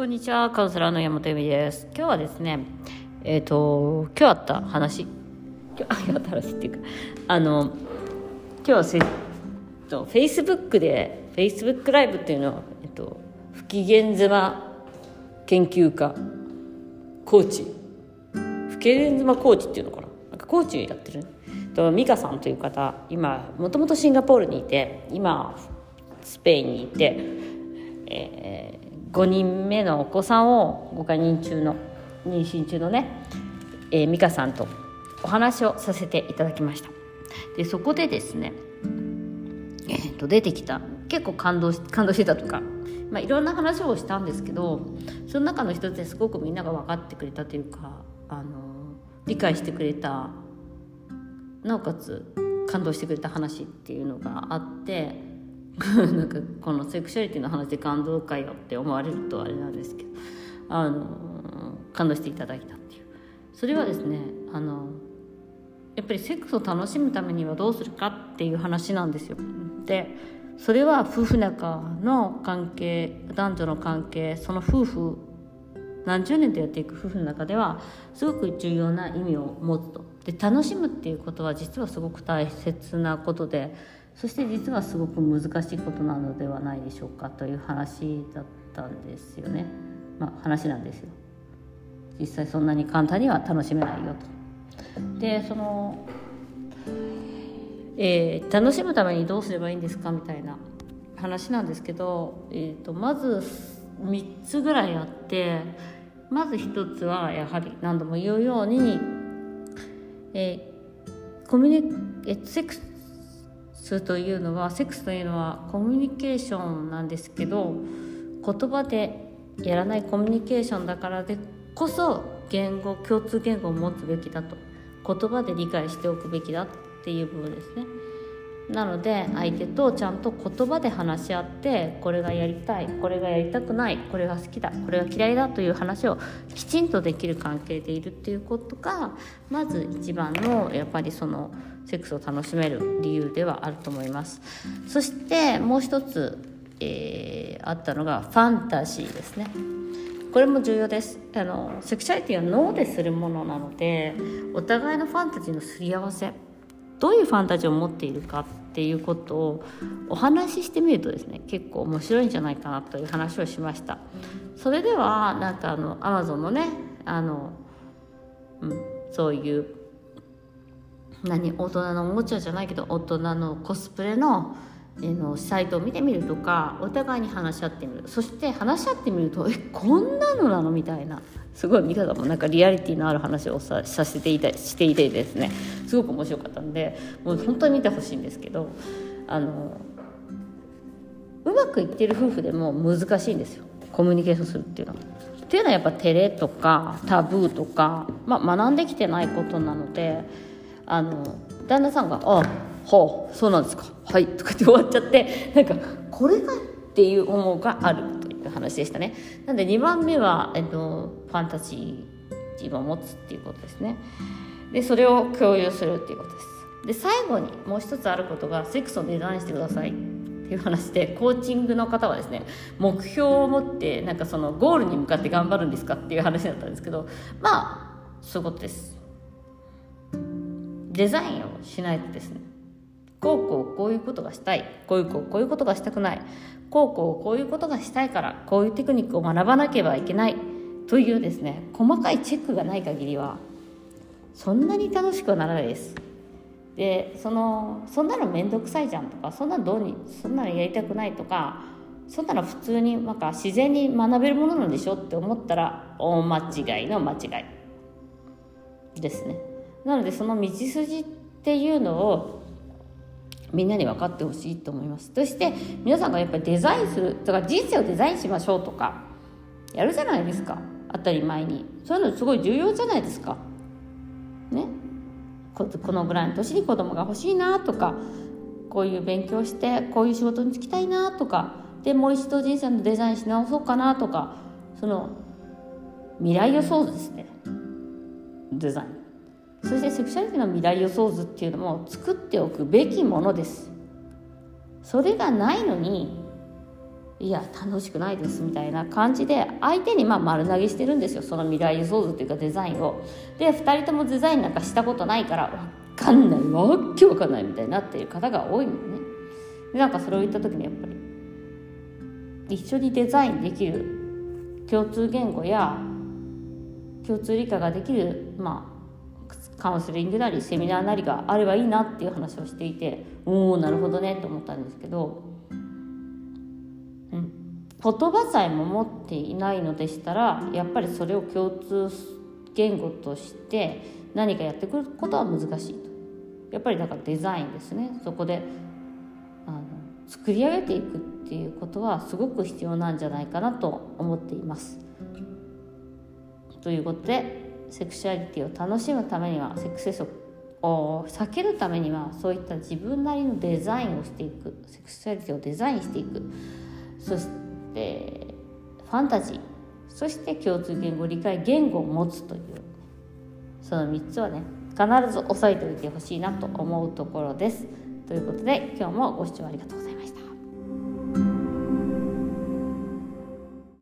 こんにちは、カウンセラーの山本由美です。今日はですね、えっ、と、今日あった話、今日あった話っていうか、あの、今日はせ、えっと、Facebook で、Facebook ライブっていうのを、えっと、不機嫌妻研究家、コーチ、不機嫌妻コーチっていうのかな？なんかコーチやってる、と美香さんという方、今、もともとシンガポールにいて、今、スペインにいて、えー5人目のお子さんをご加妊中の妊娠中のね、えー、美香さんとお話をさせていただきました。でそこでですね、えー、と出てきた結構感動し感動してたとか、まあ、いろんな話をしたんですけどその中の一つですごくみんなが分かってくれたというかあの理解してくれたなおかつ感動してくれた話っていうのがあって なんかこのセクシャリティの話で感動かよって思われるとあれなんですけどあの感動していただいたっていうそれはですねあのやっぱりセックスを楽しむためにはどうするかっていう話なんですよ。でそれは夫婦仲の関係男女の関係その夫婦何十年とやっていく夫婦の中ではすごく重要な意味を持つとで楽しむっていうことは実はすごく大切なことでそして実はすごく難しいことなのではないでしょうかという話だったんですよね。まあ、話なんですよ。実際そんなに簡単には楽しめないよと。でその、えー、楽しむためにどうすればいいんですかみたいな話なんですけど、えーと、とまず3つぐらいあってまず1つはやはり何度も言うように、えー、コミュニえセックスするというのはセックスというのはコミュニケーションなんですけど言葉でやらないコミュニケーションだからでこそ言語共通言語を持つべきだと言葉で理解しておくべきだっていう部分ですね。なので相手とちゃんと言葉で話し合ってこれがやりたいこれがやりたくないこれが好きだこれが嫌いだという話をきちんとできる関係でいるっていうことがまず一番のやっぱりそのセックスを楽しめる理由ではあると思います。そしてもう一つ、えー、あったのがファンタジーですね。これも重要です。あのセクシャリティは脳でするものなのでお互いのファンタジーのすり合わせ。どういうファンタジーを持っているかっていうことをお話ししてみるとですね結構面白いんじゃないかなという話をしました。それではなんかあのアマゾンのねあの、うん、そういう何大人のおもちゃじゃないけど大人のコスプレのえのサイトを見てみるとかお互いに話し合ってみる。そして話し合ってみるとえこんなのなのみたいなすごい見方もなんかリアリティのある話をささせていたしていてですね。すごく面白かったんでもう本当に見てほしいんですけどあのうまくいってる夫婦でも難しいんですよ。コミュニケーションするっていうのは。っていうのはやっぱ照れとかタブーとか、まあ、学んできてないことなのであの旦那さんが「あほうそうなんですかはい」とかって終わっちゃってなんかこれかっていう思うがあるという話でしたね。なんで2番目は、えっと、ファンタジーを持つっていうことですね。でそれを共有するっていうことです。で最後にもう一つあることがセックスをデザインしてくださいっていう話でコーチングの方はですね目標を持ってなんかそのゴールに向かって頑張るんですかっていう話だったんですけどまあそういうことですデザインをしないとですねこうこうこういうことがしたい。こういうこうこういうことがしたくない。こうこうこういうことがしたいからこういうテクニックを学ばなければいけない。というですね細かいチェックがない限りはそんなに楽しくはならないです。でそのそんなの面倒くさいじゃんとかそんなのどうにそんなのやりたくないとかそんなの普通になんか自然に学べるものなんでしょ？って思ったら大間違いの間違いですね。なのでその道筋っていうのをみんなに分かってほしいと思います。そして皆さんがやっぱりデザインするとか人生をデザインしましょうとかやるじゃないですか。当たり前に。そういうのすごい重要じゃないですか。ね。このぐらいの年に子供が欲しいなとかこういう勉強してこういう仕事に就きたいなとかでもう一度人生のデザインし直そうかなとかその未来予想図ですね。デザイン。そしてセクシャリティの未来予想図っていうのも作っておくべきものです。それがないのにいや楽しくないですみたいな感じで相手にまあ丸投げしてるんですよ。その未来予想図というかデザインを。で2人ともデザインなんかしたことないから分かんない。わっけ分かんないみたいになっている方が多いのね。でなんかそれを言った時にやっぱり一緒にデザインできる共通言語や共通理解ができるまあカウンセリングなりセミナーなりがあればいいなっていう話をしていておおなるほどねと思ったんですけどうん。言葉さえも持っていないのでしたらやっぱりそれを共通言語として何かやってくることは難しいと。やっぱりだからデザインですね。そこであの作り上げていくっていうことはすごく必要なんじゃないかなと思っています。ということでセクシュアリティを楽しむためにはセックスを避けるためにはそういった自分なりのデザインをしていくセクシュアリティをデザインしていくそしてファンタジーそして共通言語理解言語を持つというその3つはね必ず押さえておいてほしいなと思うところです。ということで今日もご視聴ありがとうございます。